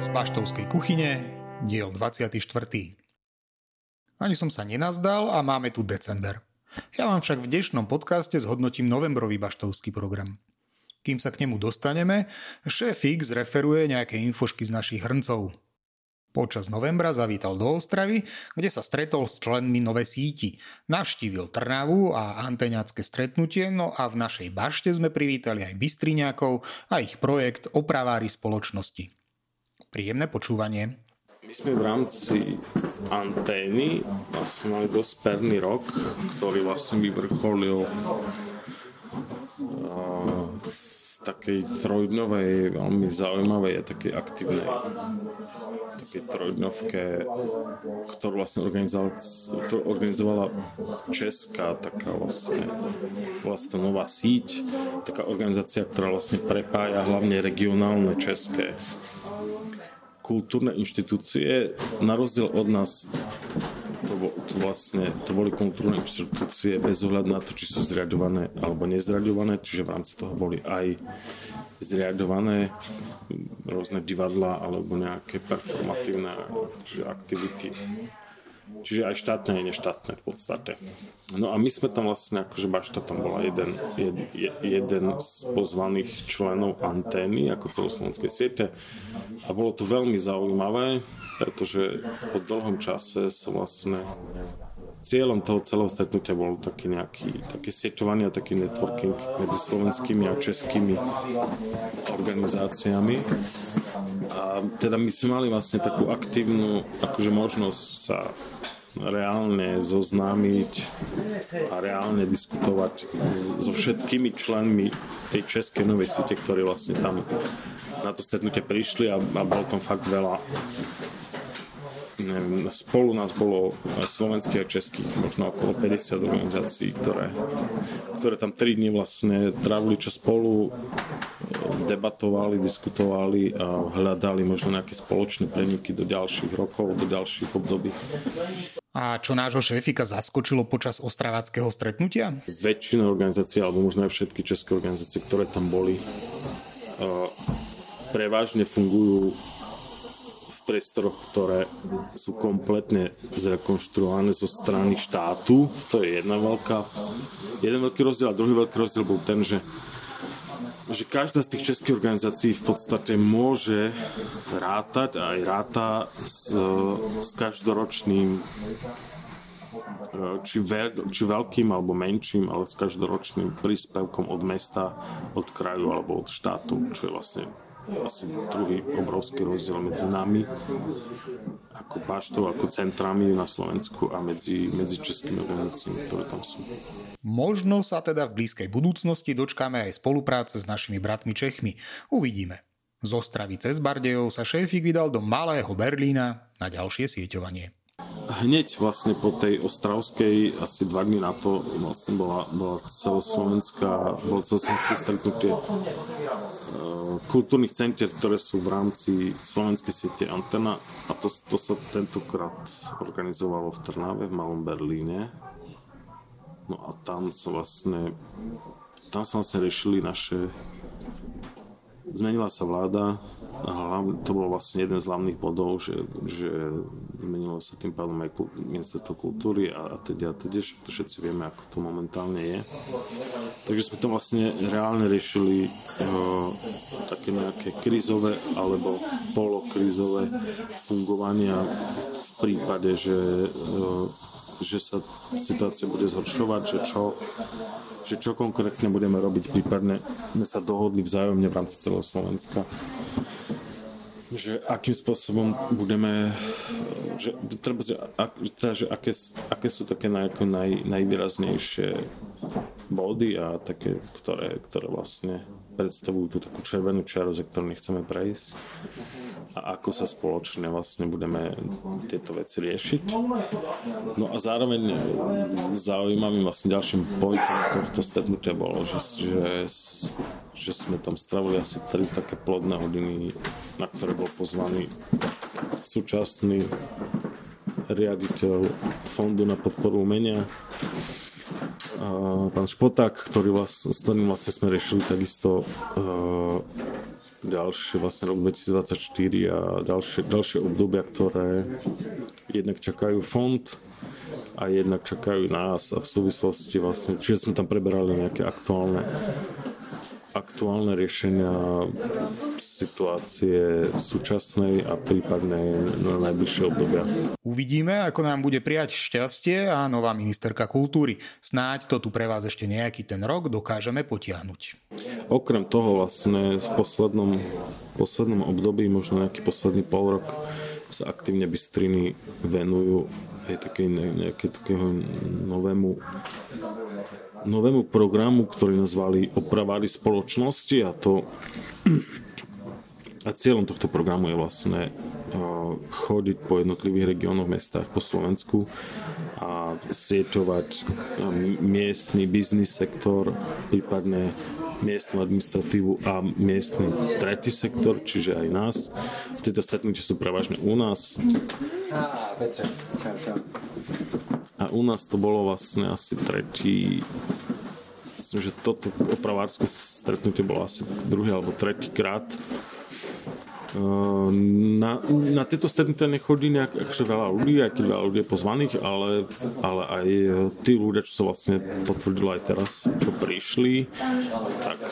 Z baštovskej kuchyne, diel 24. Ani som sa nenazdal a máme tu december. Ja vám však v dnešnom podcaste zhodnotím novembrový baštovský program. Kým sa k nemu dostaneme, šéf X referuje nejaké infošky z našich hrncov. Počas novembra zavítal do Ostravy, kde sa stretol s členmi Nové síti. Navštívil Trnavu a anteňacké stretnutie, no a v našej bašte sme privítali aj Bystriňákov a ich projekt Opravári spoločnosti. Príjemné počúvanie. My sme v rámci antény vlastne mali dosť perný rok, ktorý vlastne vyvrcholil takej trojdňovej, veľmi zaujímavej a takej aktívnej takej trojdňovke, ktorú vlastne organizovala, organizovala Česká, taká vlastne, vlastne nová síť, taká organizácia, ktorá vlastne prepája hlavne regionálne české kultúrne inštitúcie, na rozdiel od nás to, to vlastne, to boli kultúrne inštitúcie bez ohľadu na to, či sú zriadované alebo nezriadované, čiže v rámci toho boli aj zriadované rôzne divadla alebo nejaké performatívne aktivity Čiže aj štátne, aj neštátne v podstate. No a my sme tam vlastne, akože Bašta tam bola jeden, jed, jeden z pozvaných členov antény ako celoslovenskej siete a bolo to veľmi zaujímavé, pretože po dlhom čase sa vlastne cieľom toho celého stretnutia bol taký nejaký, také sieťovanie a taký networking medzi slovenskými a českými organizáciami. A teda my sme mali vlastne takú aktívnu akože možnosť sa reálne zoznámiť a reálne diskutovať so všetkými členmi tej českej novej siete, ktorí vlastne tam na to stretnutie prišli a, a bolo tam fakt veľa neviem, spolu nás bolo slovenských a českých možno okolo 50 organizácií, ktoré, ktoré tam 3 dní vlastne trávili čas spolu, debatovali, diskutovali a hľadali možno nejaké spoločné preniky do ďalších rokov, do ďalších období. A čo nášho šéfika zaskočilo počas ostraváckého stretnutia? Väčšina organizácií, alebo možno aj všetky české organizácie, ktoré tam boli, prevažne fungujú priestoroch, ktoré sú kompletne zrekonštruované zo strany štátu. To je jedna veľká, jeden veľký rozdiel a druhý veľký rozdiel bol ten, že že každá z tých českých organizácií v podstate môže rátať a aj ráta s, s každoročným či, veľ, či veľkým alebo menším, ale s každoročným príspevkom od mesta, od kraju alebo od štátu, čo je vlastne asi druhý obrovský rozdiel medzi nami ako baštou, ako centrami na Slovensku a medzi, medzi českými organizáciami, ktoré tam sú. Možno sa teda v blízkej budúcnosti dočkáme aj spolupráce s našimi bratmi Čechmi. Uvidíme. Z Ostravy cez Bardejov sa šéfik vydal do malého Berlína na ďalšie sieťovanie hneď vlastne po tej ostravskej, asi dva dní na to, vlastne bola, bola celoslovenská, bolo celoslovenské stretnutie uh, kultúrnych centier, ktoré sú v rámci slovenskej siete Antena a to, to sa tentokrát organizovalo v Trnave, v Malom Berlíne. No a tam sa vlastne tam sa vlastne riešili naše zmenila sa vláda to bol vlastne jeden z hlavných bodov, že, že zmenilo sa tým pádom aj ministerstvo kultúry a, a teda, a teda, to všetci vieme, ako to momentálne je. Takže sme to vlastne reálne riešili uh, také nejaké krízové alebo polokrízové fungovania v prípade, že uh, že sa situácia bude zhoršovať, že čo, že čo konkrétne budeme robiť, prípadne sme sa dohodli vzájomne v rámci celého Slovenska. Že akým spôsobom budeme, že, treba, že, teda, že aké, aké sú také naj, naj, najvýraznejšie body a také, ktoré, ktoré vlastne predstavujú tú takú červenú čiaru, ze ktorou nechceme prejsť a ako sa spoločne vlastne budeme tieto veci riešiť. No a zároveň zaujímavým vlastne ďalším pointom tohto stretnutia bolo, že, že, že sme tam stravili asi tri také plodné hodiny, na ktoré bol pozvaný súčasný riaditeľ Fondu na podporu umenia pán Špoták, ktorý vlast, s ktorým vlastne sme riešili takisto uh, ďalšie vlastne rok 2024 a ďalšie, ďalšie obdobia, ktoré jednak čakajú fond a jednak čakajú nás a v súvislosti vlastne, čiže sme tam preberali nejaké aktuálne aktuálne riešenia situácie súčasnej a prípadnej na najbližšie obdobia. Uvidíme, ako nám bude prijať šťastie a nová ministerka kultúry. Snáď to tu pre vás ešte nejaký ten rok dokážeme potiahnuť. Okrem toho vlastne v poslednom, poslednom období, možno nejaký posledný pol rok, sa aktívne bystriny venujú aj také, nejaké takého novému novému programu, ktorý nazvali Opravári spoločnosti a to a cieľom tohto programu je vlastne chodiť po jednotlivých regiónoch, mestách po Slovensku a sieťovať miestny biznis sektor, prípadne miestnu administratívu a miestny tretí sektor, čiže aj nás. Tieto stretnutia sú prevažne u nás. A u nás to bolo vlastne asi tretí myslím, že toto opravárske stretnutie bolo asi druhý alebo tretí krát. Na, na tieto stretnutia nechodí nejak akže veľa ľudí, aj keď veľa ľudí je pozvaných, ale, ale aj tí ľudia, čo sa vlastne potvrdilo aj teraz, čo prišli, tak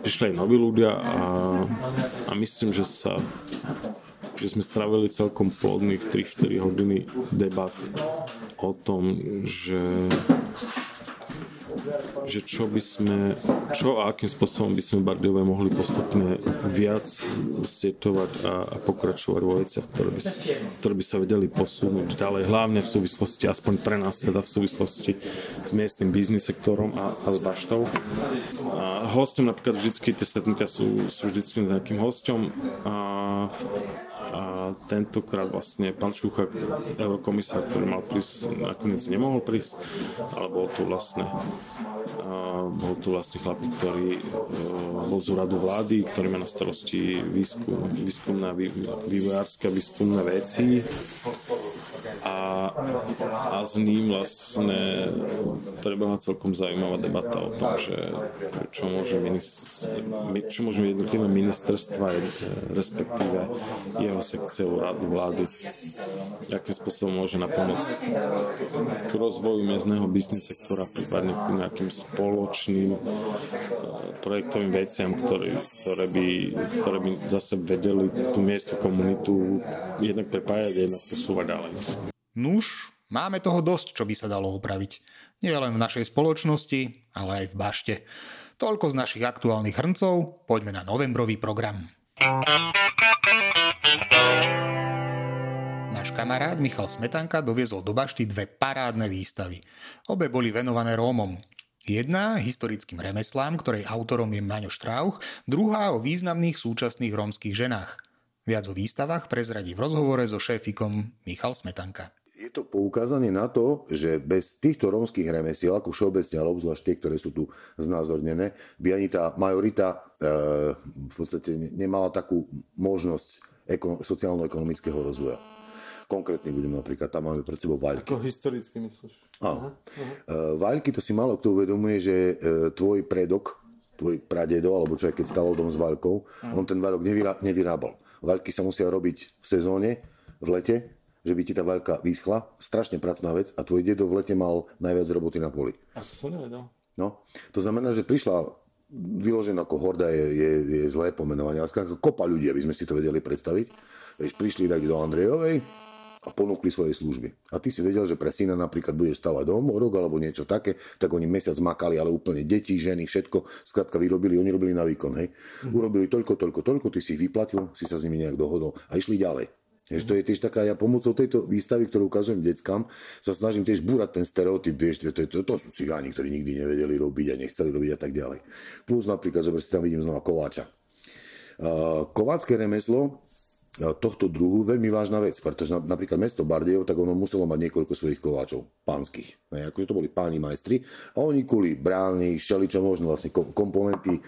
prišli aj noví ľudia a, a myslím, že sa že sme stravili celkom plodných 3-4 hodiny debat o tom, že že čo by sme, čo a akým spôsobom by sme Bardiové mohli postupne viac sietovať a, a pokračovať vo veciach, ktoré by, ktoré by sa vedeli posunúť ďalej, hlavne v súvislosti, aspoň pre nás teda v súvislosti s miestnym biznis sektorom a, a s baštou. A hostom napríklad vždycky, tie stretnutia sú, sú vždycky nejakým hostom a a tentokrát vlastne pán Šucha, eurokomisár, ktorý mal prísť, nakoniec nemohol prísť, ale bol tu vlastne bol tu vlastne chlapík, ktorý bol z úradu vlády, ktorý má na starosti výskum, výskumné, vývojárske a výskumné veci a, a s ním vlastne prebehla celkom zaujímavá debata o tom, že čo môže, minister, čo môže jednotlivé ministerstva, respektíve jeho sekcie úradu vlády, akým spôsobom môže na pomoc k rozvoju miestneho biznis sektora, prípadne k nejakým spoločným e, projektovým veciam, ktoré, ktoré, by, ktoré by zase vedeli tú miestnu komunitu jednak prepájať, jednak posúvať ďalej. Nuž, máme toho dosť, čo by sa dalo upraviť. Nie len v našej spoločnosti, ale aj v bašte. Toľko z našich aktuálnych hrncov, poďme na novembrový program. Náš kamarát Michal Smetanka doviezol do bašty dve parádne výstavy. Obe boli venované Rómom. Jedna historickým remeslám, ktorej autorom je Maňo Štrauch, druhá o významných súčasných rómskych ženách. Viac o výstavách prezradí v rozhovore so šéfikom Michal Smetanka. Je to poukázanie na to, že bez týchto rómskych remesiel, ako všeobecne, ale obzvlášť tie, ktoré sú tu znázornené, by ani tá majorita e, v podstate nemala takú možnosť ekono- sociálno-ekonomického rozvoja. Konkrétne budem napríklad, tam máme pred sebou vaľky. Ako historicky myslíš? Áno. Uh-huh. Vaľky, to si malo kto uvedomuje, že e, tvoj predok, tvoj pradedo, alebo človek, keď staval dom s vaľkou, uh-huh. on ten vaľok nevyrá, nevyrábal. Vaľky sa musia robiť v sezóne, v lete, že by ti tá vaľka vyschla. Strašne pracná vec a tvoj dedo v lete mal najviac roboty na poli. A to som nevedel. No, to znamená, že prišla vyložená ako horda je, je, je zlé pomenovanie, ale skrátka kopa ľudí, aby sme si to vedeli predstaviť. Vieš, prišli tak do Andrejovej a ponúkli svoje služby. A ty si vedel, že pre syna napríklad budeš stavať dom rok alebo niečo také, tak oni mesiac makali, ale úplne deti, ženy, všetko, skrátka vyrobili, oni robili na výkon, hej. Mm-hmm. Urobili toľko, toľko, toľko, ty si ich vyplatil, si sa s nimi nejak dohodol a išli ďalej. Vieš, to je tiež taká, ja pomocou tejto výstavy, ktorú ukazujem deckám, sa snažím tiež búrať ten stereotyp, vieš, to, to, to, to sú cigáni, ktorí nikdy nevedeli robiť a nechceli robiť a tak ďalej. Plus napríklad, zober si tam vidím znova kováča. Uh, kovácké remeslo tohto druhu veľmi vážna vec, pretože napríklad mesto Bardejov, tak ono muselo mať niekoľko svojich kováčov, pánskych. Ne, akože to boli páni majstri a oni kuli brány, čo možno vlastne komponenty e,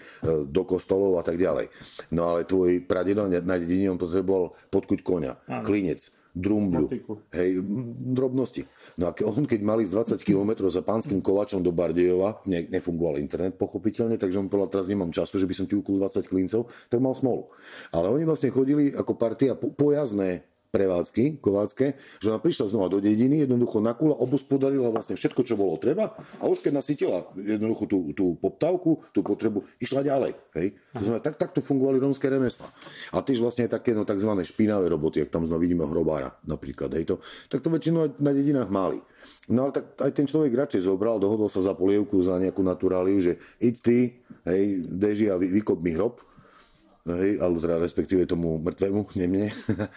do kostolov a tak ďalej. No ale tvoj pradedo na dedine, on potreboval podkuť konia, klinec, drumbľu, hej, drobnosti. No a on keď mali z 20 km za pánskym kovačom do Bardejova, ne, nefungoval internet pochopiteľne, takže on povedal, teraz nemám času, že by som ti ukul 20 klincov, tak mal smolu. Ale oni vlastne chodili ako partia po, pojazné prevádzky kovácké, že ona prišla znova do dediny, jednoducho nakula, obospodarila vlastne všetko, čo bolo treba a už keď nasytila jednoducho tú, tú poptávku, tú potrebu, išla ďalej. Hej? To znamená, tak, takto fungovali rómske remesla. A tiež vlastne také no, tzv. špinavé roboty, ak tam znova vidíme hrobára napríklad, hej, to, tak to väčšinou na dedinách mali. No ale tak aj ten človek radšej zobral, dohodol sa za polievku, za nejakú naturáliu, že id ty, hej, deži a vykop mi hrob, hej, alebo teda respektíve tomu mŕtvemu, nie mne.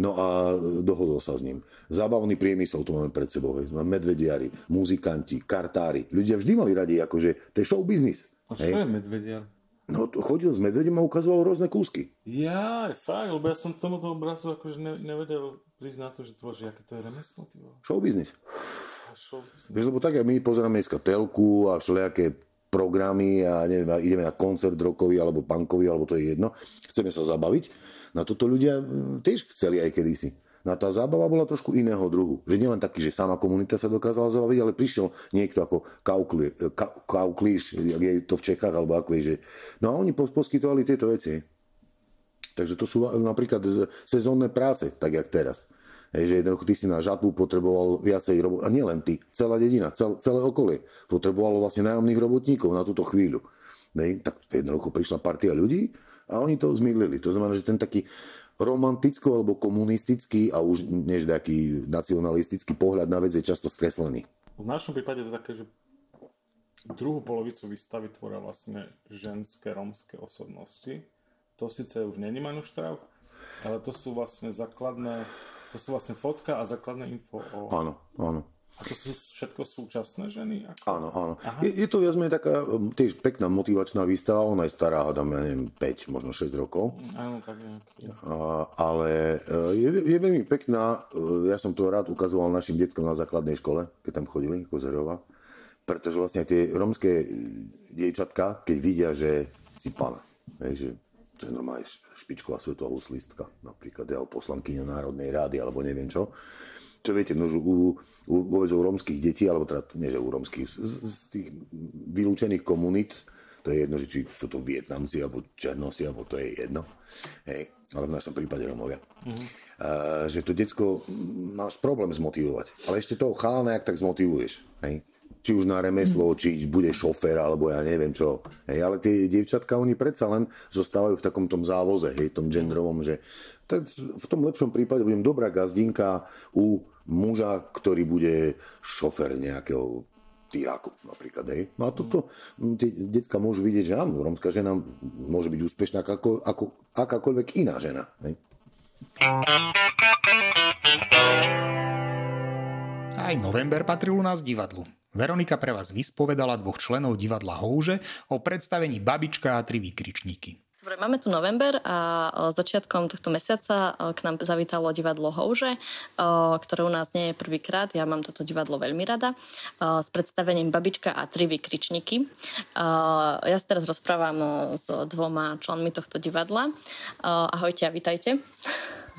No a dohodol sa s ním. Zábavný priemysel tu máme pred sebou. Hej. Medvediari, muzikanti, kartári. Ľudia vždy mali radi, akože to je show business. A čo hej. je medvediar? No, chodil s medvedem a ukazoval rôzne kúsky. Ja, fakt, lebo ja som tomuto obrazu akože ne, nevedel prísť na to, že to, že aké to je remeslo. Show business. Show business. Vieš, lebo tak, my pozeráme dneska telku a všelijaké programy a neviem, ideme na koncert rokový alebo punkový, alebo to je jedno. Chceme sa zabaviť. Na toto ľudia mm, tiež chceli aj kedysi. No a tá zábava bola trošku iného druhu. Že nielen taký, že sama komunita sa dokázala zabaviť, ale prišiel niekto ako Kauklíš, jak je to v Čechách, alebo ako je, že... No a oni poskytovali tieto veci. Takže to sú napríklad sezónne práce, tak jak teraz. Hej, že jednoducho ty si na žatvu potreboval viacej robot, a nielen ty, celá dedina, cel, celé okolie potrebovalo vlastne nájomných robotníkov na túto chvíľu. Hej, tak jednoducho prišla partia ľudí a oni to zmýlili. To znamená, že ten taký romantický alebo komunistický a už než taký nacionalistický pohľad na vec je často skreslený. V našom prípade to také, že druhú polovicu výstavy tvoria vlastne ženské romské osobnosti. To síce už není Manuštrav, ale to sú vlastne základné to sú vlastne fotka a základné info o... Áno, áno. A to sú všetko súčasné ženy? Ako... Áno, áno. Je, je to viac menej taká um, tiež pekná motivačná výstava, ona je stará, hádam, ja neviem, 5, možno 6 rokov. Áno, tak nejak. A, ale uh, je, je veľmi pekná, uh, ja som to rád ukazoval našim deckom na základnej škole, keď tam chodili, Kozerova, pretože vlastne tie romské dievčatka, keď vidia, že si pána, že to je normálne špičková svetová huslistka, napríklad ja poslankyňa Národnej rády, alebo neviem čo. Čo viete, no, u, u, vôbec u rómskych detí, alebo teda, nie že u rómskych, z, z tých vylúčených komunít, to je jedno, že či sú to Vietnamci, alebo Černosi, alebo to je jedno. Hej, ale v našom prípade Romovia. Mm-hmm. Uh, že to decko máš problém zmotivovať. Ale ešte toho chalana, jak tak zmotivuješ. Hej? Či už na remeslo, či bude šofer, alebo ja neviem čo. Hej, ale tie dievčatka, oni predsa len zostávajú v takom tom závoze, hej, tom genderovom, že tak v tom lepšom prípade budem dobrá gazdinka u muža, ktorý bude šofer nejakého týráku napríklad. Hej. No a toto tie decka môžu vidieť, že áno, rómska žena môže byť úspešná ako, ako akákoľvek iná žena. Hej. Aj november patril u nás divadlu. Veronika pre vás vyspovedala dvoch členov divadla Houže o predstavení Babička a tri výkričníky. Dobre, máme tu november a začiatkom tohto mesiaca k nám zavítalo divadlo Houže, ktoré u nás nie je prvýkrát. Ja mám toto divadlo veľmi rada. S predstavením Babička a tri vykričníky. Ja sa teraz rozprávam s dvoma členmi tohto divadla. Ahojte a vítajte.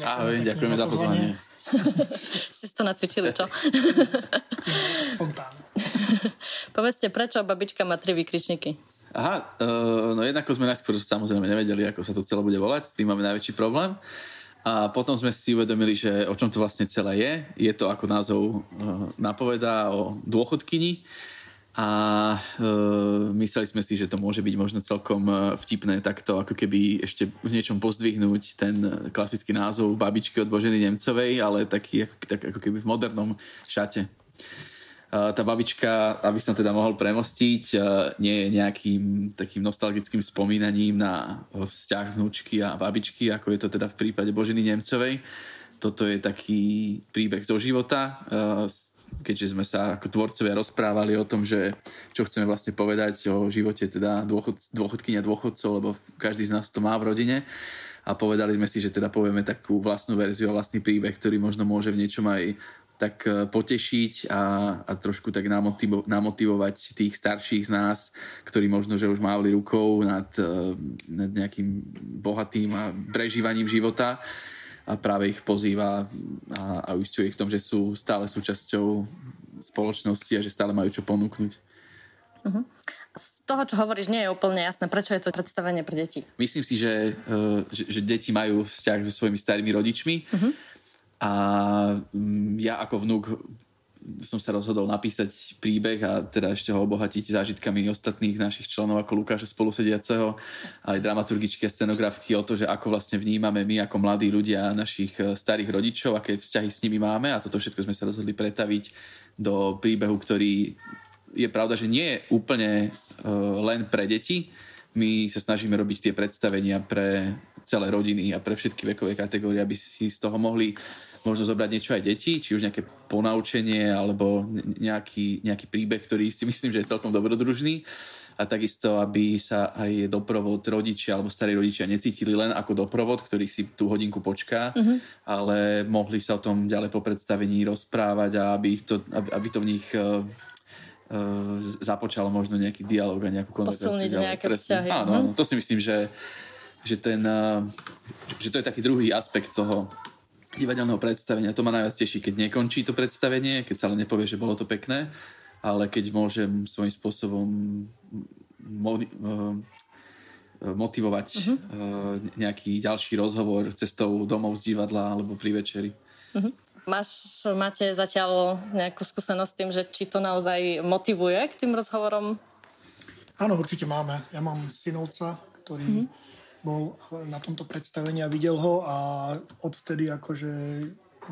Ahoj, ďakujem za pozvanie. Ste to nacvičili, čo? Spontánne. Povedzte, prečo babička má tri vykričníky? Aha, uh, no jednako sme najskôr samozrejme nevedeli, ako sa to celé bude volať, s tým máme najväčší problém. A potom sme si uvedomili, že o čom to vlastne celé je. Je to, ako názov uh, napovedá, o dôchodkyni. A uh, mysleli sme si, že to môže byť možno celkom vtipné takto, ako keby ešte v niečom pozdvihnúť ten klasický názov babičky od Boženy Nemcovej, ale taký tak, ako keby v modernom šate tá babička, aby som teda mohol premostiť, nie je nejakým takým nostalgickým spomínaním na vzťah vnúčky a babičky, ako je to teda v prípade Božiny Nemcovej. Toto je taký príbeh zo života, keďže sme sa ako tvorcovia rozprávali o tom, že čo chceme vlastne povedať o živote teda dôchod, dôchodkynia dôchodcov, lebo každý z nás to má v rodine a povedali sme si, že teda povieme takú vlastnú verziu a vlastný príbeh, ktorý možno môže v niečom aj tak e, potešiť a, a trošku tak namotivo, namotivovať tých starších z nás, ktorí možno, že už mávli rukou nad, e, nad nejakým bohatým a prežívaním života a práve ich pozýva a, a ujistuje ich v tom, že sú stále súčasťou spoločnosti a že stále majú čo ponúknuť. Uh-huh. Z toho, čo hovoríš, nie je úplne jasné, prečo je to predstavenie pre deti. Myslím si, že, uh, že, že deti majú vzťah so svojimi starými rodičmi uh-huh. A um, ja ako vnúk som sa rozhodol napísať príbeh a teda ešte ho obohatiť zážitkami ostatných našich členov ako Lukáša spolusediaceho, aj dramaturgičky a scenografky o to, že ako vlastne vnímame my ako mladí ľudia našich e, starých rodičov, aké vzťahy s nimi máme a toto všetko sme sa rozhodli pretaviť do príbehu, ktorý je pravda, že nie je úplne uh, len pre deti. My sa snažíme robiť tie predstavenia pre celé rodiny a pre všetky vekové kategórie, aby si z toho mohli možno zobrať niečo aj deti, či už nejaké ponaučenie alebo nejaký, nejaký príbeh, ktorý si myslím, že je celkom dobrodružný a takisto, aby sa aj doprovod rodičia alebo starí rodičia necítili len ako doprovod, ktorý si tú hodinku počká, uh-huh. ale mohli sa o tom ďalej po predstavení rozprávať a aby to, aby, aby to v nich uh, uh, započalo možno nejaký dialog a nejakú konverzáciu. Posilniť nejaké vzťahy. Áno, uh-huh. to si myslím, že, že, ten, uh, že to je taký druhý aspekt toho, divadelného predstavenia. To ma najviac teší, keď nekončí to predstavenie, keď sa len nepovie, že bolo to pekné, ale keď môžem svojím spôsobom mo- uh, motivovať uh-huh. nejaký ďalší rozhovor cestou domov z divadla alebo pri večeri. Uh-huh. Máš, máte zatiaľ nejakú skúsenosť s tým, že či to naozaj motivuje k tým rozhovorom? Áno, určite máme. Ja mám synovca, ktorý uh-huh bol na tomto predstavení a videl ho a odvtedy akože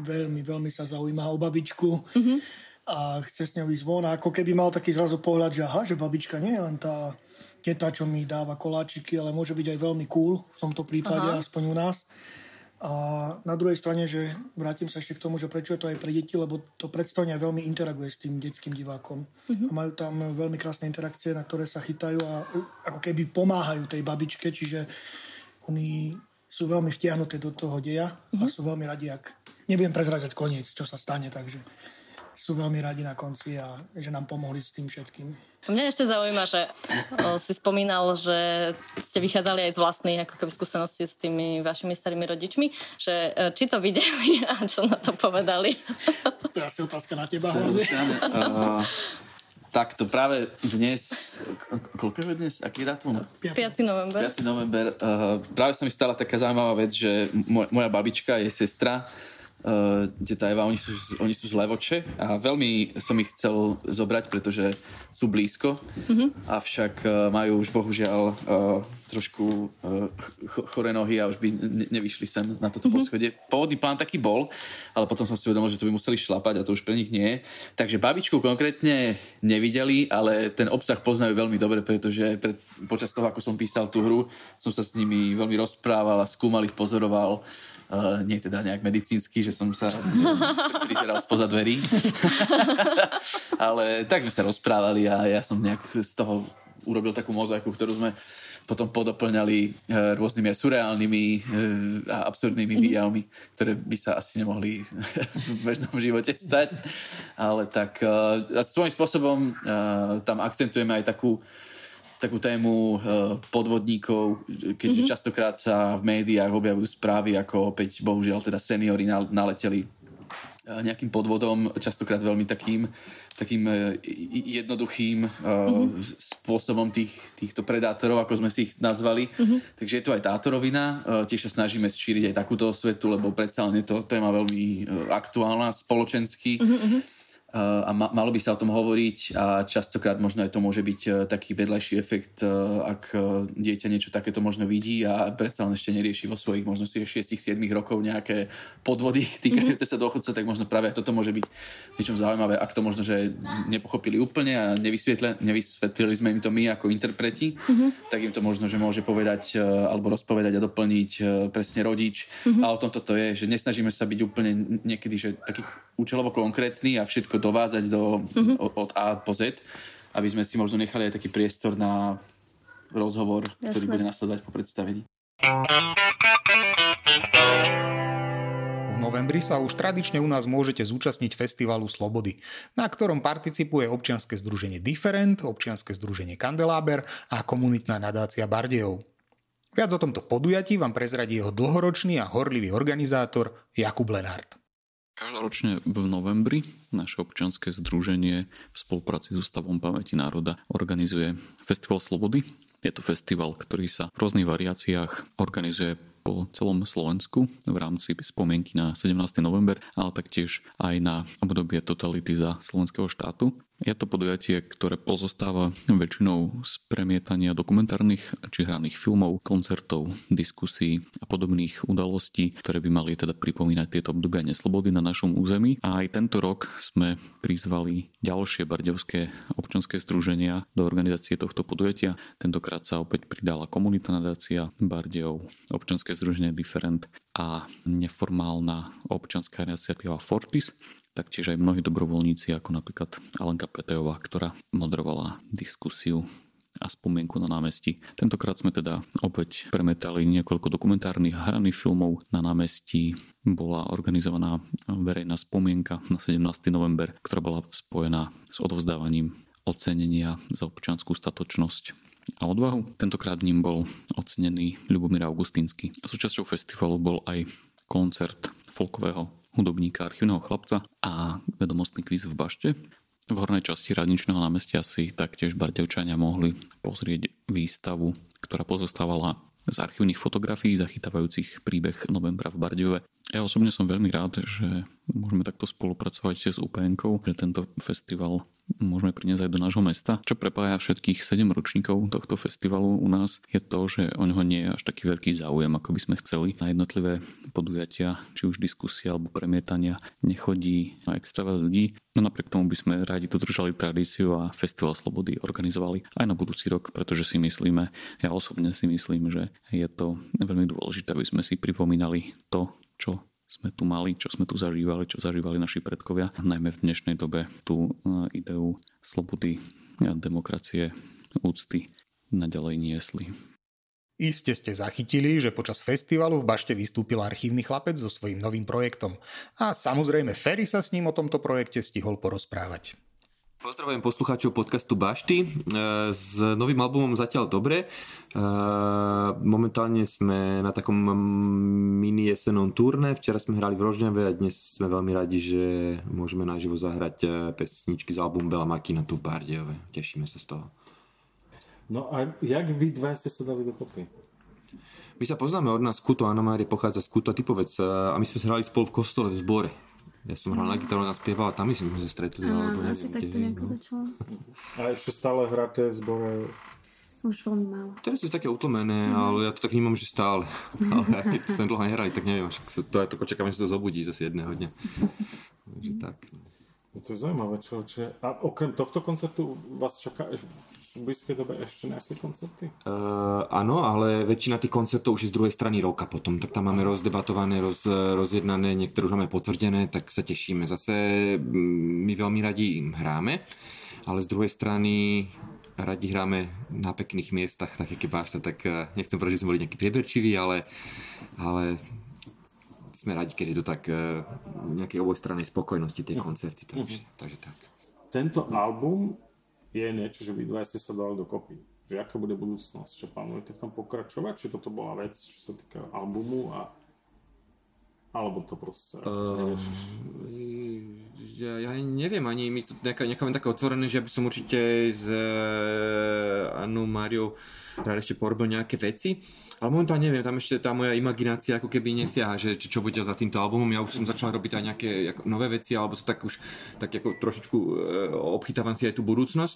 veľmi, veľmi sa zaujíma o babičku mm-hmm. a chce s ňou ísť von a ako keby mal taký zrazu pohľad, že aha, že babička nie je len tá teta, čo mi dáva koláčiky, ale môže byť aj veľmi cool v tomto prípade, aha. aspoň u nás. A na druhej strane, že vrátim sa ešte k tomu, že prečo je to aj pre deti, lebo to predstavenie veľmi interaguje s tým detským divákom. Uh-huh. A majú tam veľmi krásne interakcie, na ktoré sa chytajú a ako keby pomáhajú tej babičke, čiže oni sú veľmi vtiahnuté do toho deja uh-huh. a mhm. sú veľmi radi, ak nebudem prezradzať koniec, čo sa stane, takže sú veľmi radi na konci a že nám pomohli s tým všetkým. Mňa ešte zaujíma, že o, si spomínal, že ste vychádzali aj z vlastných ako keby skúseností s tými vašimi starými rodičmi, že e, či to videli a čo na to povedali. To je asi otázka na teba. Uh, tak to práve dnes, koľko je dnes, aký je dátum? 5. november. 5. november. Uh, práve sa mi stala taká zaujímavá vec, že moja babička je sestra uh, teta Eva, oni sú, oni sú z Levoče a veľmi som ich chcel zobrať, pretože sú blízko, mm-hmm. avšak uh, majú už bohužiaľ uh, trošku uh, chore nohy a už by ne- nevyšli sem na toto mm-hmm. poschodie. Pôvodný plán taký bol, ale potom som si uvedomil, že to by museli šlapať a to už pre nich nie. Takže babičku konkrétne nevideli, ale ten obsah poznajú veľmi dobre, pretože pred, počas toho, ako som písal tú hru, som sa s nimi veľmi rozprával a skúmal ich, pozoroval Uh, nie teda nejak medicínsky, že som sa prizeral spoza dverí. Ale tak sme sa rozprávali a ja som nejak z toho urobil takú mozaiku, ktorú sme potom podoplňali uh, rôznymi surreálnymi uh, a absurdnými mm-hmm. výjavmi, ktoré by sa asi nemohli v bežnom živote stať. Ale tak uh, svojím spôsobom tam akcentujeme aj takú takú tému eh, podvodníkov, keďže mm-hmm. častokrát sa v médiách objavujú správy, ako opäť bohužiaľ teda seniory naleteli eh, nejakým podvodom, častokrát veľmi takým, takým eh, jednoduchým mm-hmm. spôsobom tých, týchto predátorov, ako sme si ich nazvali. Mm-hmm. Takže je to aj táto rovina. Tiež sa snažíme šíriť aj takúto osvetu, lebo predsa len je to téma veľmi aktuálna spoločensky. Mm-hmm a malo by sa o tom hovoriť a častokrát možno aj to môže byť e, taký vedľajší efekt, e, ak dieťa niečo takéto možno vidí a predsa len ešte nerieši vo svojich možno 6-7 rokov nejaké podvody týkajúce sa dôchodcov, tak možno práve toto môže byť niečom zaujímavé, ak to možno, že nepochopili úplne a nevysvetlili sme im to my ako interpreti, mm-hmm. tak im to možno, že môže povedať alebo rozpovedať a doplniť presne rodič. Mm-hmm. A o tom toto je, že nesnažíme sa byť úplne niekedy, že taký účelovo konkrétny a všetko dovádzať do, mm-hmm. od A po Z, aby sme si možno nechali aj taký priestor na rozhovor, Jasne. ktorý bude nasledovať po predstavení. V novembri sa už tradične u nás môžete zúčastniť Festivalu Slobody, na ktorom participuje občianske združenie Different, občianske združenie Kandeláber a komunitná nadácia Bardejov. Viac o tomto podujatí vám prezradí jeho dlhoročný a horlivý organizátor Jakub Lenart. Každoročne v novembri naše občianske združenie v spolupráci s Ústavom pamäti národa organizuje Festival Slobody. Je to festival, ktorý sa v rôznych variáciách organizuje po celom Slovensku v rámci spomienky na 17. november, ale taktiež aj na obdobie totality za slovenského štátu. Je to podujatie, ktoré pozostáva väčšinou z premietania dokumentárnych či hraných filmov, koncertov, diskusí a podobných udalostí, ktoré by mali teda pripomínať tieto obdobia neslobody na našom území. A aj tento rok sme prizvali ďalšie bardevské občanské združenia do organizácie tohto podujatia. Tentokrát sa opäť pridala komunita nadácia Bardejov, občanské združenie Different a neformálna občanská iniciatíva Fortis taktiež aj mnohí dobrovoľníci, ako napríklad Alenka Petejová, ktorá moderovala diskusiu a spomienku na námestí. Tentokrát sme teda opäť premetali niekoľko dokumentárnych hraných filmov. Na námestí bola organizovaná verejná spomienka na 17. november, ktorá bola spojená s odovzdávaním ocenenia za občianskú statočnosť a odvahu. Tentokrát ním bol ocenený Ľubomír Augustínsky. Súčasťou festivalu bol aj koncert folkového hudobníka, archívneho chlapca a vedomostný kvíz v bašte. V hornej časti radničného námestia si taktiež Bardevčania mohli pozrieť výstavu, ktorá pozostávala z archívnych fotografií zachytávajúcich príbeh novembra v Bardejove. Ja osobne som veľmi rád, že môžeme takto spolupracovať s UPN, že tento festival môžeme priniesť aj do nášho mesta. Čo prepája všetkých 7 ročníkov tohto festivalu u nás je to, že o ňoho nie je až taký veľký záujem, ako by sme chceli. Na jednotlivé podujatia, či už diskusia alebo premietania, nechodí extra veľa ľudí. No napriek tomu by sme radi dodržali tradíciu a Festival Slobody organizovali aj na budúci rok, pretože si myslíme, ja osobne si myslím, že je to veľmi dôležité, aby sme si pripomínali to, čo sme tu mali, čo sme tu zažívali, čo zažívali naši predkovia, najmä v dnešnej dobe tú e, ideu slobody, demokracie, úcty naďalej niesli. Iste ste zachytili, že počas festivalu v Bašte vystúpil archívny chlapec so svojím novým projektom. A samozrejme Ferry sa s ním o tomto projekte stihol porozprávať. Pozdravujem poslucháčov podcastu Bašty. E, s novým albumom zatiaľ dobre. E, momentálne sme na takom mini jesenom turné. Včera sme hrali v Rožňave a dnes sme veľmi radi, že môžeme naživo zahrať e, pesničky z albumu Bela Makina tu v Bardejove. Tešíme sa z toho. No a jak vy dva ste sa dali dokopy? My sa poznáme od nás, Kuto Anomárie pochádza z Kuto Typovec a my sme sa hrali spolu v kostole v zbore. Ja som hral na gitaru, ona spievala, tam myslím, sme sa stretli. Áno, alebo neviem, asi tak to nejako no. začalo. A ešte stále hráte v zbore? Už veľmi málo. Teraz je také utlmené, mm. ale ja to tak vnímam, že stále. ale keď sme dlho nehrali, tak neviem, však sa to aj to čakám, že sa to zobudí zase jedného dňa. Takže tak. No to je zaujímavé, čo, čo A okrem tohto koncertu vás čaká v blízkej dobe ešte nejaké koncerty? Uh, áno, ale väčšina tých koncertov už je z druhej strany roka potom. Tak tam máme rozdebatované, roz, rozjednané, niektoré už máme potvrdené, tak sa tešíme. Zase mm, my veľmi radi hráme, ale z druhej strany radi hráme na pekných miestach, také keď bášta, tak eh, nechcem povedať, že sme boli nejaký prieberčivý, ale, ale sme radi, keď je to tak uh, nejakej obojstrannej spokojnosti tej koncerty. Takže, uh-huh. takže tak. Tento album je niečo, že vy dva ste sa dali dokopy. Že aká bude budúcnosť? Čo plánujete v tom pokračovať? Či toto bola vec, čo sa týka albumu a alebo to proste uh, ja, ja neviem ani, my to necháme také otvorené, že ja by som určite s uh, Annou Máriou rád ešte porobil nejaké veci. Ale momentálne neviem, tam ešte tá moja imaginácia ako keby nesiaha, že čo bude za týmto albumom. Ja už som začal robiť aj nejaké ako, nové veci, alebo sa tak už tak ako trošičku e, obchytávam si aj tú budúcnosť,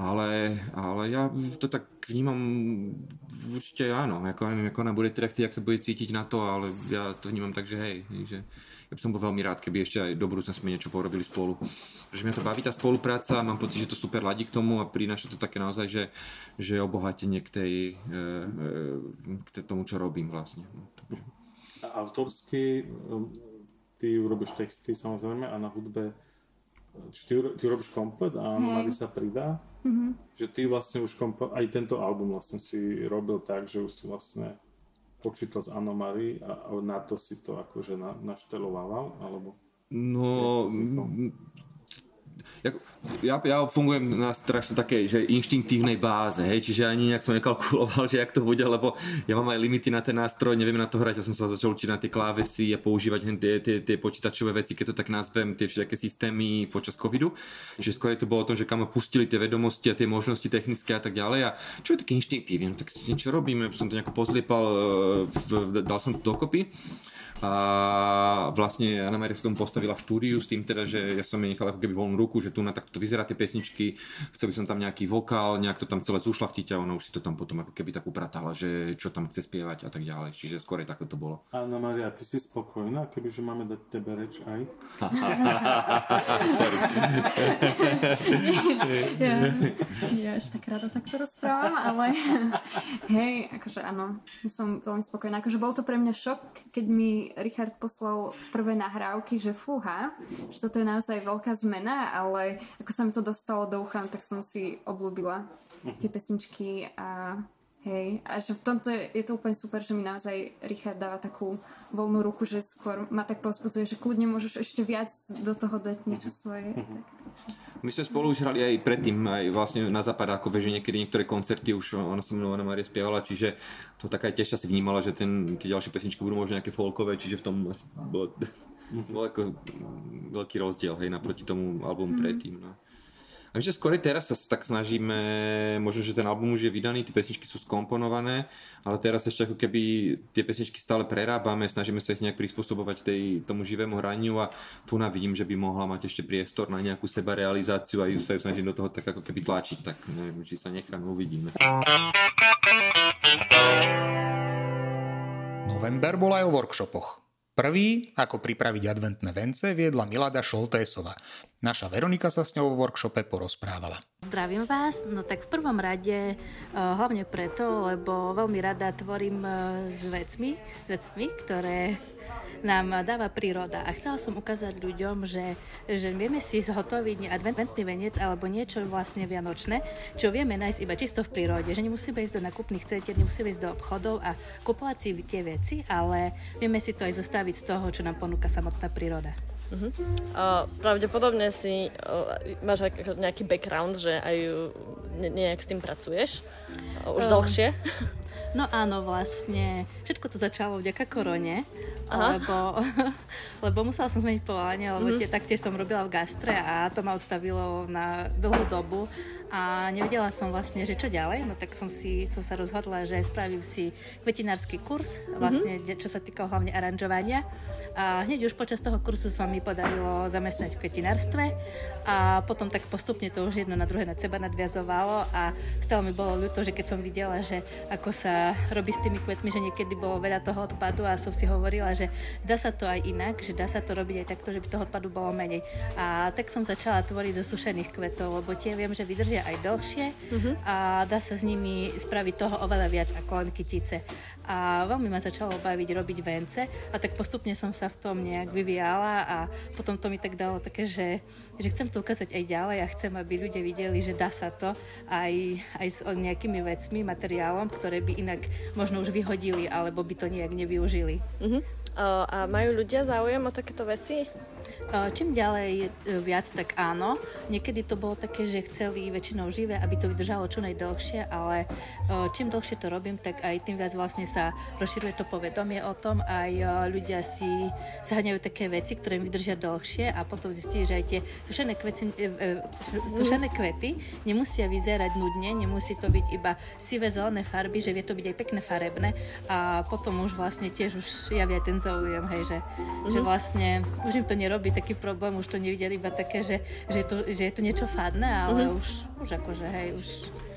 ale, ale ja to tak vnímam určite áno, ako neviem, ako ona bude chcieť, ak sa bude cítiť na to, ale ja to vnímam tak, že hej, že ja by som bol veľmi rád, keby ešte aj do budúcna sme niečo porobili spolu. Že mňa to baví tá spolupráca, mám pocit, že to super ladí k tomu a prináša to také naozaj, že, že obohatenie k, tej, e, e, k tomu, čo robím vlastne. A autorsky ty robíš texty samozrejme a na hudbe či ty, ty robíš komplet a hey. sa pridá? Mm-hmm. Že ty vlastne už komplet, aj tento album vlastne si robil tak, že už si vlastne počítal s Anomary a, na to si to akože na, naštelovával, alebo... No, ja, ja fungujem na strašne takej, že inštinktívnej báze, hej, čiže ani nejak som nekalkuloval, že jak to bude, lebo ja mám aj limity na ten nástroj, neviem na to hrať, ja som sa začal učiť na tie klávesy a používať tie, tie, tie počítačové veci, keď to tak nazvem, tie všetké systémy počas covidu. Čiže skôr to bolo o tom, že kam pustili tie vedomosti a tie možnosti technické a tak ďalej. A čo je taký inštinktívne, no tak niečo robíme, som to nejako pozliepal, e, dal som to dokopy a vlastne Anna Maria sa tomu postavila v štúdiu s tým teda, že ja som jej nechal ako keby voľnú ruku, že tu na takto vyzerá tie pesničky, chcel by som tam nejaký vokál, nejak to tam celé zušlachtiť a ona už si to tam potom ako keby tak upratala, že čo tam chce spievať a tak ďalej. Čiže skôr je takto to bolo. Anna Maria, ty si spokojná, kebyže máme dať tebe reč aj? ja, ja až tak rada takto rozprávam, ale hej, akože áno, som veľmi spokojná. Akože bol to pre mňa šok, keď mi Richard poslal prvé nahrávky, že fúha, že toto je naozaj veľká zmena, ale ako sa mi to dostalo do ucha, tak som si oblúbila tie pesničky a Hej, a že v tomto je, je to úplne super, že mi naozaj Richard dáva takú voľnú ruku, že skôr ma tak pozbudzuje, že kľudne môžeš ešte viac do toho dať niečo svoje. Tak, My sme spolu už hrali aj predtým, aj vlastne na západáku, že niekedy niektoré koncerty už ona sa mnou Anna Maria spievala, čiže to taká tiež si vnímala, že ten, tie ďalšie pesničky budú možno nejaké folkové, čiže v tom asi bol, bol ako veľký rozdiel, hej, naproti tomu albumu mm. predtým. No. A my, že skôr teraz sa tak snažíme, možno, že ten album už je vydaný, tie pesničky sú skomponované, ale teraz ešte ako keby tie pesničky stále prerábame, snažíme sa ich nejak prispôsobovať tej, tomu živému hraniu a tu na vidím, že by mohla mať ešte priestor na nejakú seba realizáciu a ju sa ju snažím do toho tak ako keby tlačiť, tak neviem, či sa necháme, uvidíme. November bol aj o workshopoch. Prvý, ako pripraviť adventné vence, viedla Milada Šoltésova. Naša Veronika sa s ňou v workshope porozprávala. Zdravím vás, no tak v prvom rade, eh, hlavne preto, lebo veľmi rada tvorím eh, s vecmi, s vecmi, ktoré nám dáva príroda. A chcela som ukázať ľuďom, že, že vieme si zhotoviť adventný venec alebo niečo vlastne vianočné, čo vieme nájsť iba čisto v prírode. Že nemusíme ísť do nakupných centier, nemusíme ísť do obchodov a kupovať si tie veci, ale vieme si to aj zostaviť z toho, čo nám ponúka samotná príroda. Uh-huh. Uh, pravdepodobne si uh, máš nejaký background, že aj ne, nejak s tým pracuješ uh, už uh, dlhšie. No áno, vlastne všetko to začalo vďaka korone, lebo, lebo musela som zmeniť povolanie, lebo mm-hmm. tie, taktiež som robila v gastre a to ma odstavilo na dlhú dobu a nevedela som vlastne, že čo ďalej, no tak som si som sa rozhodla, že spravím si kvetinársky kurz, vlastne, mm-hmm. čo sa týka hlavne aranžovania. A hneď už počas toho kursu sa mi podarilo zamestnať v kvetinárstve a potom tak postupne to už jedno na druhé na seba nadviazovalo a stále mi bolo ľúto, že keď som videla, že ako sa robí s tými kvetmi, že niekedy bolo veľa toho odpadu a som si hovorila, že dá sa to aj inak, že dá sa to robiť aj takto, že by toho odpadu bolo menej. A tak som začala tvoriť zo sušených kvetov, lebo tie viem, že vydržia aj dlhšie uh-huh. a dá sa s nimi spraviť toho oveľa viac ako len kytice. A veľmi ma začalo baviť robiť vence a tak postupne som sa v tom nejak vyvíjala a potom to mi tak dalo také, že, že chcem to ukázať aj ďalej a chcem, aby ľudia videli, že dá sa to aj, aj s nejakými vecmi, materiálom, ktoré by inak možno už vyhodili alebo by to nejak nevyužili. Uh-huh. A majú ľudia záujem o takéto veci? Čím ďalej e, viac, tak áno. Niekedy to bolo také, že chceli väčšinou živé, aby to vydržalo čo najdlhšie, ale čím dlhšie to robím, tak aj tým viac vlastne sa rozširuje to povedomie o tom. Aj ľudia si zhaňajú také veci, ktoré im vydržia dlhšie a potom zistí, že aj tie sušené kvety, e, e, sušené kvety nemusia vyzerať nudne, nemusí to byť iba sivé zelené farby, že vie to byť aj pekné farebné a potom už vlastne tiež už javia ten záujem, hej, že, mm-hmm. že vlastne už im to nerobí taký problém, už to nevideli iba také, že, že, je, to, že je to niečo fadné, ale mm-hmm. už, už akože, hej, už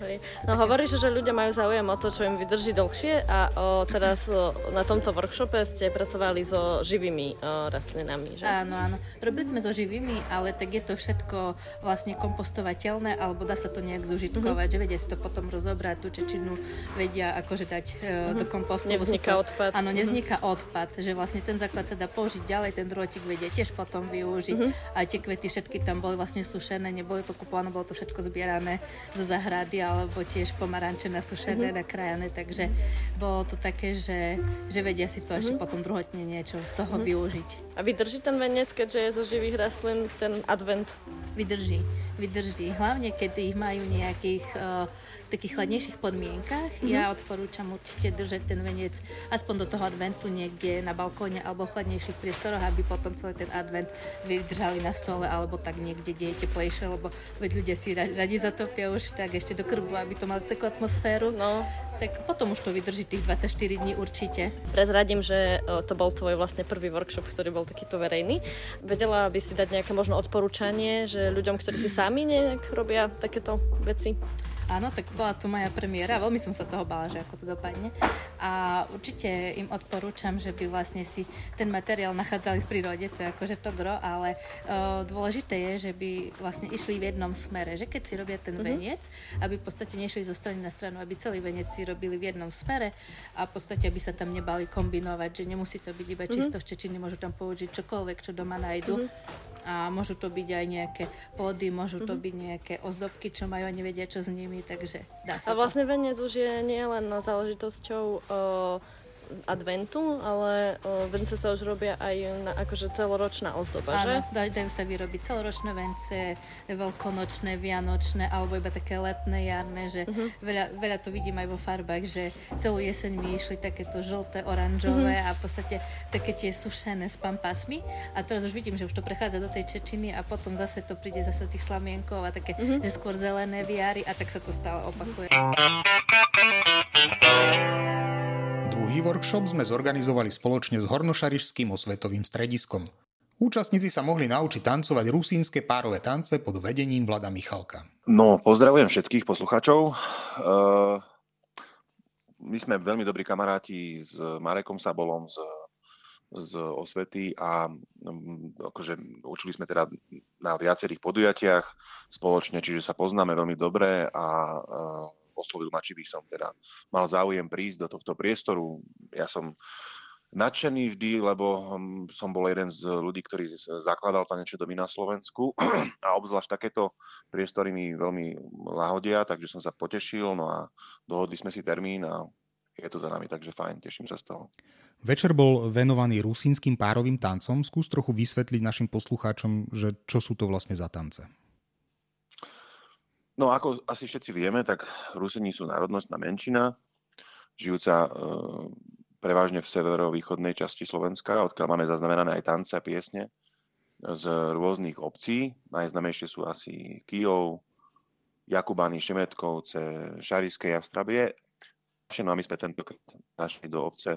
Hej. No hovoríš, že ľudia majú záujem o to, čo im vydrží dlhšie a o, teraz o, na tomto workshope ste pracovali so živými o, rastlinami, že? Áno, áno. Robili sme so živými, ale tak je to všetko vlastne kompostovateľné, alebo dá sa to nejak zužitkovať, uh-huh. že vedia si to potom rozobrať, tú čečinu vedia akože dať uh-huh. do kompostu. Nevzniká odpad. Áno, nevzniká uh-huh. odpad, že vlastne ten základ sa dá použiť ďalej, ten drôtik vedia tiež potom využiť uh-huh. a tie kvety všetky tam boli vlastne sušené, neboli to kupované, bolo to všetko zbierané zo zahrady, alebo tiež pomaranče nasušené, mm-hmm. nakrájané, takže bolo to také, že, že vedia si to mm-hmm. ešte mhm. potom druhotne niečo z toho mm-hmm. využiť. A vydrží ten venec, keďže je zo živých rastlín, ten advent? Vydrží, vydrží. Hlavne, keď ich majú nejakých uh, takých chladnejších podmienkach. Mm-hmm. Ja odporúčam určite držať ten veniec aspoň do toho adventu niekde na balkóne alebo v chladnejších priestoroch, aby potom celý ten advent vydržali na stole alebo tak niekde, kde je teplejšie, lebo veď ľudia si radi zatopia už tak ešte do krbu, aby to mal takú atmosféru. No. Tak potom už to vydrží tých 24 dní určite. Prezradím, že to bol tvoj vlastne prvý workshop, ktorý bol takýto verejný. Vedela by si dať nejaké možno odporúčanie, že ľuďom, ktorí si sami nejak robia takéto veci? Áno, tak bola tu moja premiéra, veľmi som sa toho bála, že ako to dopadne. A určite im odporúčam, že by vlastne si ten materiál nachádzali v prírode, to je akože to gro, ale uh, dôležité je, že by vlastne išli v jednom smere, že keď si robia ten uh-huh. veniec, aby v podstate nešli zo strany na stranu, aby celý veniec si robili v jednom smere a v podstate aby sa tam nebali kombinovať, že nemusí to byť iba mhm. čisto uh-huh. v Čečine, môžu tam použiť čokoľvek, čo doma nájdu. Uh-huh a môžu to byť aj nejaké plody, môžu to mm-hmm. byť nejaké ozdobky, čo majú a nevedia čo s nimi, takže dá sa A vlastne to. venec už je nie len záležitosťou uh, adventu, ale o, vence sa už robia aj na akože celoročná ozdoba, Áno, že? dajú sa vyrobiť celoročné vence, veľkonočné, vianočné, alebo iba také letné, jarné, že uh-huh. veľa, veľa to vidím aj vo farbách, že celú jeseň mi išli takéto žlté, oranžové uh-huh. a v podstate také tie sušené s pampasmi a teraz už vidím, že už to prechádza do tej čečiny a potom zase to príde zase tých slamienkov a také uh-huh. skôr zelené viary a tak sa to stále opakuje. Druhý workshop sme zorganizovali spoločne s Hornošarišským osvetovým strediskom. Účastníci sa mohli naučiť tancovať rusínske párové tance pod vedením Vlada Michalka. No, pozdravujem všetkých poslucháčov. Uh, my sme veľmi dobrí kamaráti s Marekom Sabolom z, z Osvety a um, akože učili sme teda na viacerých podujatiach spoločne, čiže sa poznáme veľmi dobre a uh, oslovil ma, či by som teda mal záujem prísť do tohto priestoru. Ja som nadšený vždy, lebo hm, som bol jeden z ľudí, ktorý zakladal tanečné domy na Slovensku a obzvlášť takéto priestory mi veľmi lahodia, takže som sa potešil, no a dohodli sme si termín a je to za nami, takže fajn, teším sa z toho. Večer bol venovaný rusínskym párovým tancom. Skús trochu vysvetliť našim poslucháčom, že čo sú to vlastne za tance. No ako asi všetci vieme, tak Rusini sú národnostná menšina, žijúca e, prevažne v severovýchodnej časti Slovenska, odkiaľ máme zaznamenané aj tance a piesne z rôznych obcí. Najznamejšie sú asi Kijov, Jakubany, Šemetkovce, Šariské Jastrabie. No a my sme tentokrát našli do obce,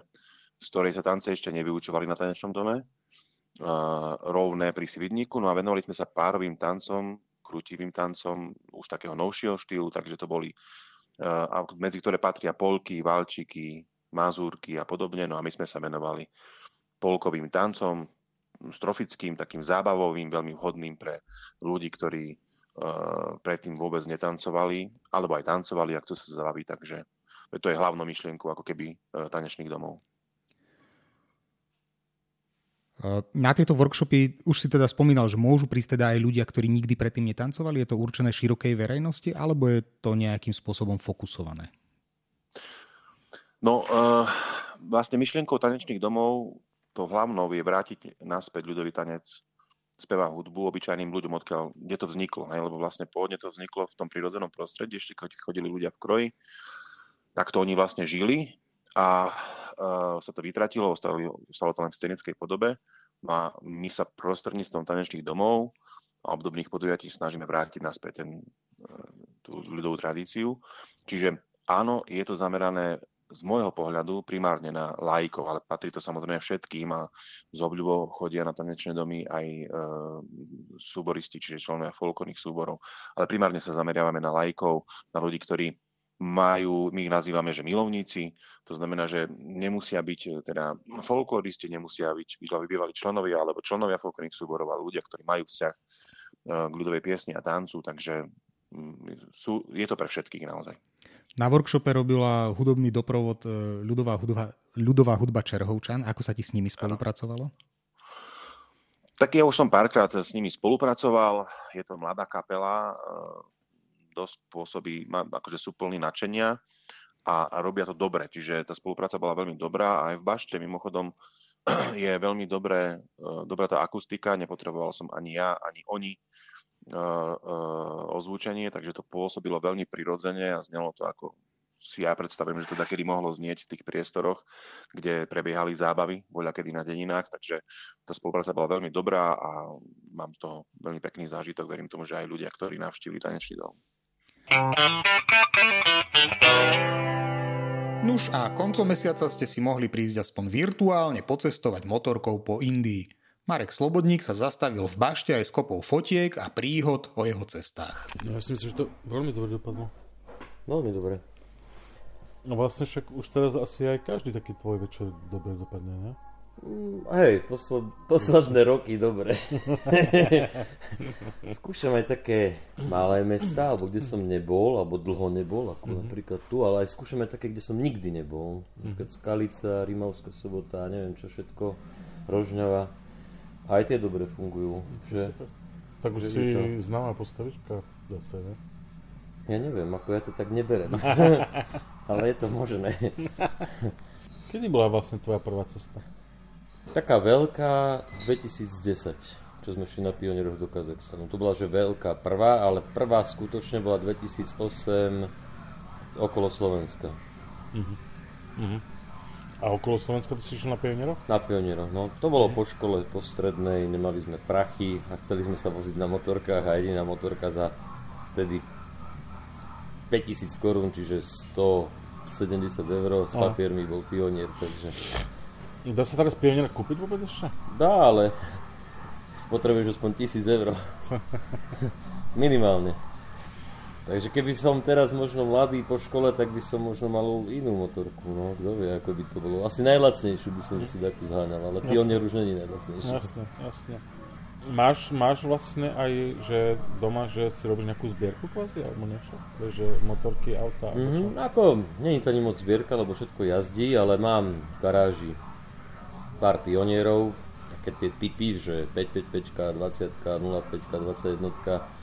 z ktorej sa tance ešte nevyučovali na tanečnom dome, uh, rovné pri Svidníku, no a venovali sme sa párovým tancom, krutivým tancom už takého novšieho štýlu, takže to boli, uh, medzi ktoré patria polky, valčiky, mazúrky a podobne. No a my sme sa venovali polkovým tancom, strofickým, takým zábavovým, veľmi vhodným pre ľudí, ktorí uh, predtým vôbec netancovali, alebo aj tancovali, ak to sa zabaví, takže to je hlavnou myšlienku ako keby uh, tanečných domov. Na tieto workshopy už si teda spomínal, že môžu prísť teda aj ľudia, ktorí nikdy predtým netancovali. Je to určené širokej verejnosti, alebo je to nejakým spôsobom fokusované? No, uh, vlastne myšlienkou tanečných domov to hlavnou je vrátiť naspäť ľudový tanec speva hudbu obyčajným ľuďom, odkiaľ, kde to vzniklo. Hej? Lebo vlastne pôvodne to vzniklo v tom prírodzenom prostredí, ešte keď chodili ľudia v kroji, tak to oni vlastne žili a uh, sa to vytratilo, ostalo, to len v scenickej podobe. No a my sa prostredníctvom tanečných domov a obdobných podujatí snažíme vrátiť naspäť ten, uh, tú ľudovú tradíciu. Čiže áno, je to zamerané z môjho pohľadu primárne na lajkov, ale patrí to samozrejme všetkým a z obľubou chodia na tanečné domy aj e, súboristi, čiže členovia folklórnych súborov. Ale primárne sa zameriavame na lajkov, na ľudí, ktorí majú, my ich nazývame, že milovníci, to znamená, že nemusia byť e, teda folkloristi, nemusia byť bývali členovia alebo členovia folklorných súborov, ale ľudia, ktorí majú vzťah e, k ľudovej piesni a tancu, takže mm, sú, je to pre všetkých naozaj. Na workshope robila hudobný doprovod e, ľudová hudba, ľudová hudba Čerhovčan. Ako sa ti s nimi spolupracovalo? Tak ja už som párkrát s nimi spolupracoval. Je to mladá kapela, dosť pôsobí, má, akože sú plní načenia a, a robia to dobre. Čiže tá spolupráca bola veľmi dobrá a aj v Bašte mimochodom je veľmi dobré, uh, dobrá tá akustika, nepotreboval som ani ja, ani oni uh, uh, ozvučenie, takže to pôsobilo veľmi prirodzene a znelo to ako si ja predstavujem, že teda kedy mohlo znieť v tých priestoroch, kde prebiehali zábavy, voľa kedy na deninách, takže tá spolupráca bola veľmi dobrá a mám z toho veľmi pekný zážitok, verím tomu, že aj ľudia, ktorí navštívili tanečný dom. Nuž a koncom mesiaca ste si mohli prísť aspoň virtuálne pocestovať motorkou po Indii. Marek Slobodník sa zastavil v bašte aj s kopou fotiek a príhod o jeho cestách. No ja si myslím, že to veľmi dobre dopadlo. Veľmi dobre. No vlastne však už teraz asi aj každý taký tvoj večer dobre dopadne, ne? Mm, hej, posled, posledné roky, dobre. Skúšam aj také malé mesta, alebo kde som nebol, alebo dlho nebol, ako mm-hmm. napríklad tu, ale aj skúšam aj také, kde som nikdy nebol. Napríklad Skalica, Rimavská sobota, neviem čo všetko, Rožňava. Aj tie dobre fungujú. Že, tak už si to... známa postavička zase, ne? Ja neviem, ako ja to tak neberem. ale je to možné. Kedy bola vlastne tvoja prvá cesta? Taká veľká 2010, čo sme šli na pionieroch do Kazachstanu. To bola že veľká prvá, ale prvá skutočne bola 2008 okolo Slovenska. Uh-huh. Uh-huh. A okolo Slovenska to si šiel na pionieroch? Na pionieroch, no. To bolo po škole, po strednej, nemali sme prachy a chceli sme sa voziť na motorkách a jediná motorka za vtedy 5000 korún, čiže 170 eur s papiermi bol pionier, takže Dá sa teraz pionier kúpiť vôbec ešte? Dá, ale potrebuješ aspoň tisíc eur. Minimálne. Takže keby som teraz možno mladý po škole, tak by som možno mal inú motorku, no kto vie, ako by to bolo. Asi najlacnejšiu by som si takú zháňal, ale jasne. pionier už není najlacnejší. Jasne, jasne. Máš, máš vlastne aj, že doma, že si robíš nejakú zbierku kvázi, alebo niečo? Že motorky, auta? Mm-hmm, ako, nie je to ani moc zbierka, lebo všetko jazdí, ale mám v garáži pár pionierov, také tie typy, že 555, 20, 05, 21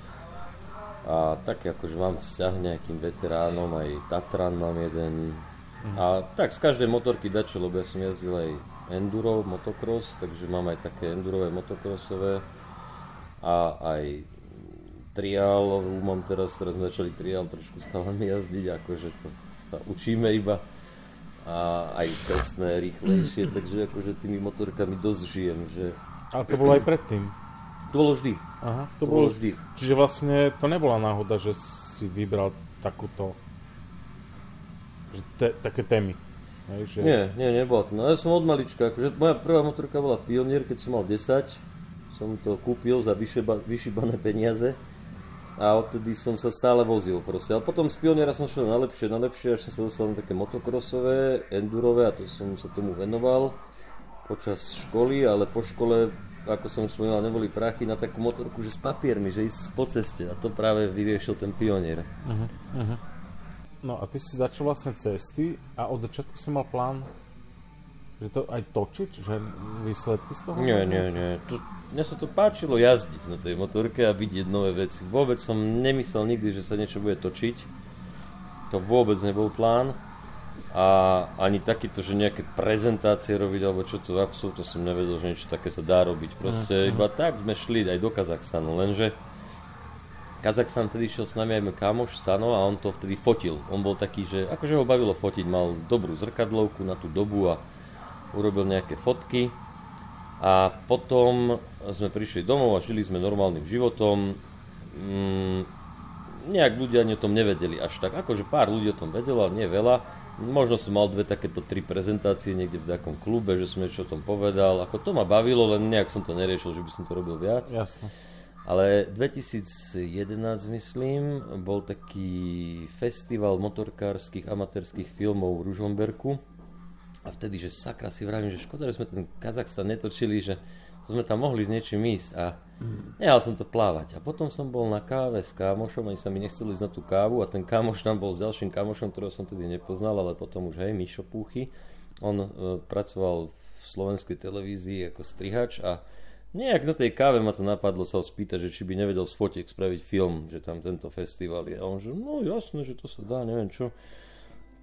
a také akože mám vzťah nejakým veteránom, aj Tatran mám jeden. Mhm. a tak z každej motorky dačo, lebo ja som jazdil aj enduro, motocross, takže mám aj také endurové motocrossové. A aj triál, mám teraz, teraz sme začali triál trošku s chalami jazdiť, akože to sa učíme iba a aj cestné, rýchlejšie, takže akože tými motorkami dosť žijem, že... A to bolo aj predtým? To bolo vždy. Aha, to, to bolo vždy. Čiže vlastne to nebola náhoda, že si vybral takúto že te, také témy. Hej, že... Nie, nie, nebola to. No ja som od malička, akože moja prvá motorka bola Pionier, keď som mal 10. Som to kúpil za vyšíbané peniaze a odtedy som sa stále vozil proste. A potom z pioniera som šiel na lepšie, na lepšie, až som sa dostal na také motokrosové, endurové a to som sa tomu venoval počas školy, ale po škole, ako som spomínal, neboli prachy na takú motorku, že s papiermi, že ísť po ceste a to práve vyriešil ten pionier. Uh-huh, uh-huh. No a ty si začal vlastne cesty a od začiatku si mal plán že to aj točiť? Že výsledky z toho? Nie, nie, nie. To, mne sa to páčilo jazdiť na tej motorke a vidieť nové veci. Vôbec som nemyslel nikdy, že sa niečo bude točiť. To vôbec nebol plán. A ani takýto, že nejaké prezentácie robiť, alebo čo to absolútne som nevedel, že niečo také sa dá robiť. Proste uh-huh. iba tak sme šli aj do Kazachstanu, lenže Kazachstan vtedy šiel s nami aj kamoš Stano a on to vtedy fotil. On bol taký, že akože ho bavilo fotiť, mal dobrú zrkadlovku na tú dobu a urobil nejaké fotky a potom sme prišli domov a žili sme normálnym životom. Mm, nejak ľudia o tom nevedeli až tak. Akože pár ľudí o tom vedelo, ale nie veľa. Možno som mal dve takéto tri prezentácie niekde v takom klube, že som niečo o tom povedal. Ako to ma bavilo, len nejak som to neriešil, že by som to robil viac. Jasne. Ale 2011, myslím, bol taký festival motorkárskych amatérských filmov v Ružomberku a vtedy, že sakra si vravím, že škoda, že sme ten Kazachstan netočili, že sme tam mohli s niečím ísť a nehal som to plávať. A potom som bol na káve s kámošom, oni sa mi nechceli ísť na tú kávu a ten kámoš tam bol s ďalším kámošom, ktorého som tedy nepoznal, ale potom už hej, Mišo Púchy. On e, pracoval v slovenskej televízii ako strihač a nejak na tej káve ma to napadlo sa ho spýtať, že či by nevedel z fotiek spraviť film, že tam tento festival je. A on že, no jasné, že to sa dá, neviem čo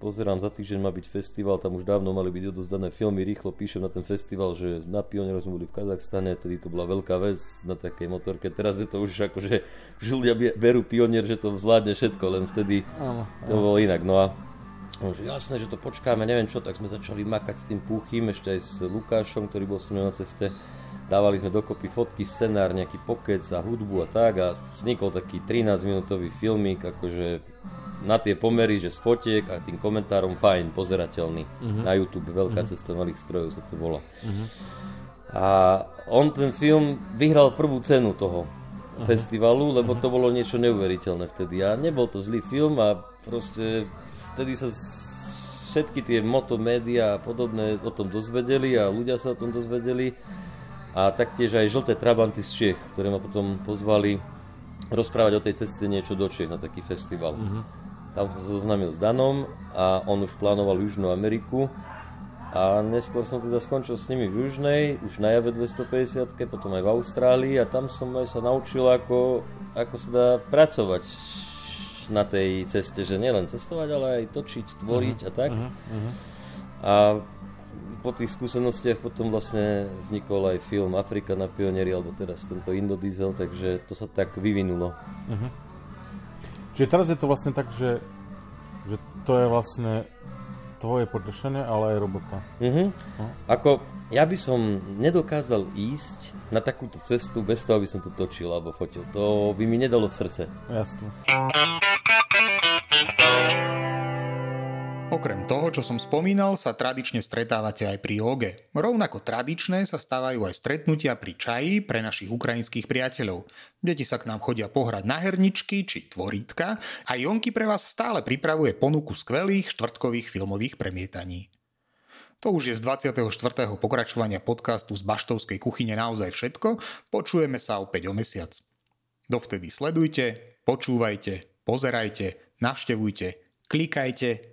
pozerám, za týždeň má byť festival, tam už dávno mali byť odozdané filmy, rýchlo píšem na ten festival, že na Pionieru sme boli v Kazachstane, tedy to bola veľká vec na takej motorke, teraz je to už ako, že ľudia berú Pionier, že to zvládne všetko, len vtedy to bolo inak. No a že jasné, že to počkáme, neviem čo, tak sme začali makať s tým púchým, ešte aj s Lukášom, ktorý bol s na ceste. Dávali sme dokopy fotky, scenár, nejaký pokec a hudbu a tak a vznikol taký 13 minútový filmik, akože na tie pomery, že z fotiek a tým komentárom fajn, pozerateľný. Uh-huh. Na YouTube veľká uh-huh. cesta malých strojov sa to volá. Uh-huh. A on ten film vyhral prvú cenu toho uh-huh. festivalu, lebo uh-huh. to bolo niečo neuveriteľné vtedy. A nebol to zlý film a proste vtedy sa všetky tie motomédia a podobné o tom dozvedeli a ľudia sa o tom dozvedeli. A taktiež aj žlté trabanty z Čech, ktoré ma potom pozvali rozprávať o tej ceste niečo do Čech na taký festival. Uh-huh. Tam som sa zoznámil s Danom a on už plánoval Južnú Ameriku a neskôr som teda skončil s nimi v Južnej, už na Jave 250, potom aj v Austrálii a tam som aj sa naučil, ako, ako sa dá pracovať na tej ceste, že nielen cestovať, ale aj točiť, tvoriť uh-huh, a tak. Uh-huh, uh-huh. A po tých skúsenostiach potom vlastne vznikol aj film Afrika na pionieri, alebo teraz tento Indodiesel, takže to sa tak vyvinulo. Uh-huh. Čiže teraz je to vlastne tak, že, že to je vlastne tvoje podržanie, ale aj robota. Mm-hmm. No. Ako, ja by som nedokázal ísť na takúto cestu bez toho, aby som to točil alebo fotil. To by mi nedalo srdce. Jasne. Okrem toho, čo som spomínal, sa tradične stretávate aj pri joge. Rovnako tradičné sa stávajú aj stretnutia pri čaji pre našich ukrajinských priateľov. Deti sa k nám chodia pohrať na herničky či tvorítka a Jonky pre vás stále pripravuje ponuku skvelých štvrtkových filmových premietaní. To už je z 24. pokračovania podcastu z Baštovskej kuchyne naozaj všetko, počujeme sa opäť o mesiac. Dovtedy sledujte, počúvajte, pozerajte, navštevujte, klikajte